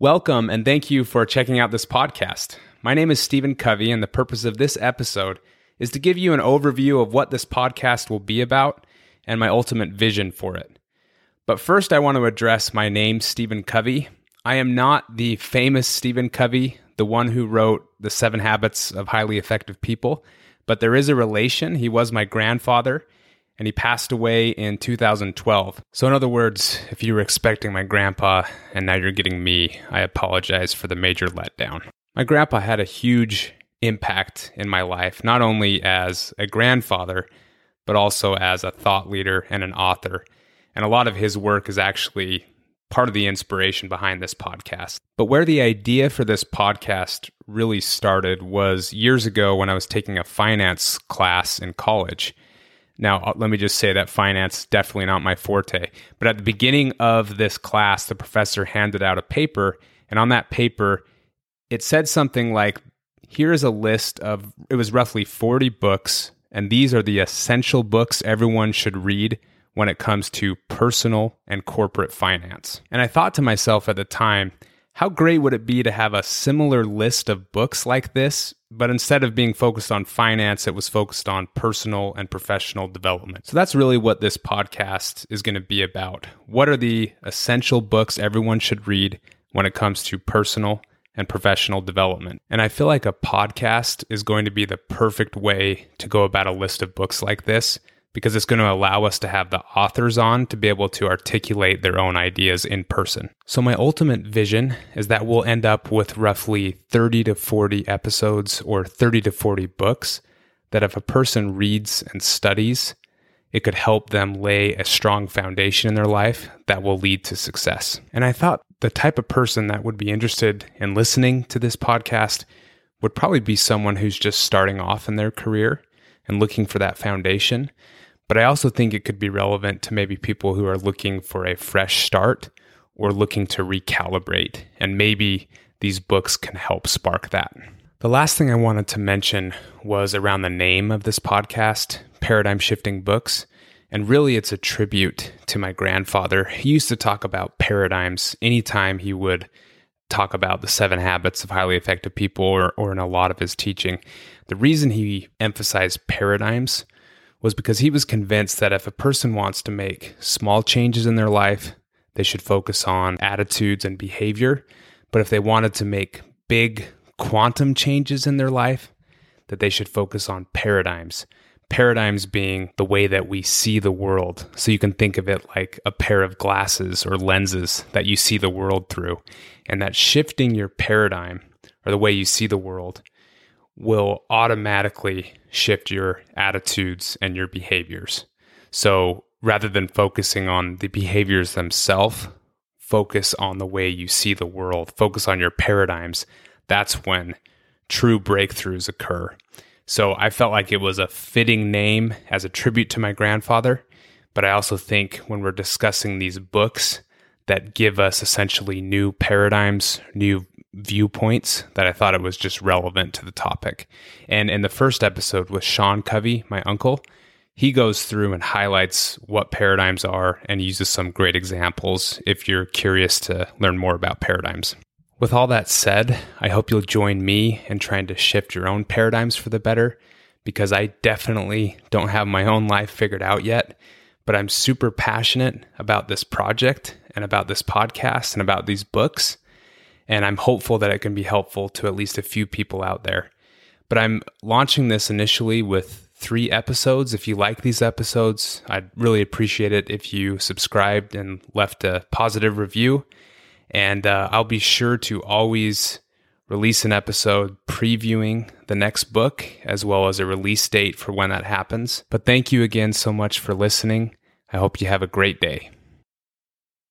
Welcome and thank you for checking out this podcast. My name is Stephen Covey, and the purpose of this episode is to give you an overview of what this podcast will be about and my ultimate vision for it. But first, I want to address my name, Stephen Covey. I am not the famous Stephen Covey, the one who wrote The Seven Habits of Highly Effective People, but there is a relation. He was my grandfather and he passed away in 2012. So, in other words, if you were expecting my grandpa and now you're getting me, I apologize for the major letdown. My grandpa had a huge impact in my life, not only as a grandfather, but also as a thought leader and an author. And a lot of his work is actually part of the inspiration behind this podcast. But where the idea for this podcast really started was years ago when I was taking a finance class in college. Now, uh, let me just say that finance definitely not my forte. But at the beginning of this class, the professor handed out a paper, and on that paper, it said something like, Here is a list of, it was roughly 40 books, and these are the essential books everyone should read when it comes to personal and corporate finance. And I thought to myself at the time, how great would it be to have a similar list of books like this, but instead of being focused on finance, it was focused on personal and professional development? So that's really what this podcast is going to be about. What are the essential books everyone should read when it comes to personal and professional development? And I feel like a podcast is going to be the perfect way to go about a list of books like this because it's going to allow us to have the authors on to be able to articulate their own ideas in person. So, my ultimate vision is that we'll end up with roughly 30 to 40 episodes or 30 to 40 books that if a person reads and studies, it could help them lay a strong foundation in their life that will lead to success. And I thought the type of person that would be interested in listening to this podcast would probably be someone who's just starting off in their career and looking for that foundation. But I also think it could be relevant to maybe people who are looking for a fresh start or looking to recalibrate. And maybe these books can help spark that. The last thing I wanted to mention was around the name of this podcast, Paradigm Shifting Books. And really, it's a tribute to my grandfather. He used to talk about paradigms anytime he would talk about the seven habits of highly effective people or, or in a lot of his teaching. The reason he emphasized paradigms was because he was convinced that if a person wants to make small changes in their life, they should focus on attitudes and behavior. But if they wanted to make big quantum changes in their life, that they should focus on paradigms. Paradigms being the way that we see the world. So you can think of it like a pair of glasses or lenses that you see the world through. And that shifting your paradigm or the way you see the world will automatically shift your attitudes and your behaviors. So rather than focusing on the behaviors themselves, focus on the way you see the world, focus on your paradigms. That's when true breakthroughs occur. So I felt like it was a fitting name as a tribute to my grandfather. But I also think when we're discussing these books that give us essentially new paradigms, new viewpoints that I thought it was just relevant to the topic. And in the first episode with Sean Covey, my uncle, he goes through and highlights what paradigms are and uses some great examples if you're curious to learn more about paradigms. With all that said, I hope you'll join me in trying to shift your own paradigms for the better because I definitely don't have my own life figured out yet, but I'm super passionate about this project and about this podcast and about these books. And I'm hopeful that it can be helpful to at least a few people out there. But I'm launching this initially with three episodes. If you like these episodes, I'd really appreciate it if you subscribed and left a positive review. And uh, I'll be sure to always release an episode previewing the next book as well as a release date for when that happens. But thank you again so much for listening. I hope you have a great day.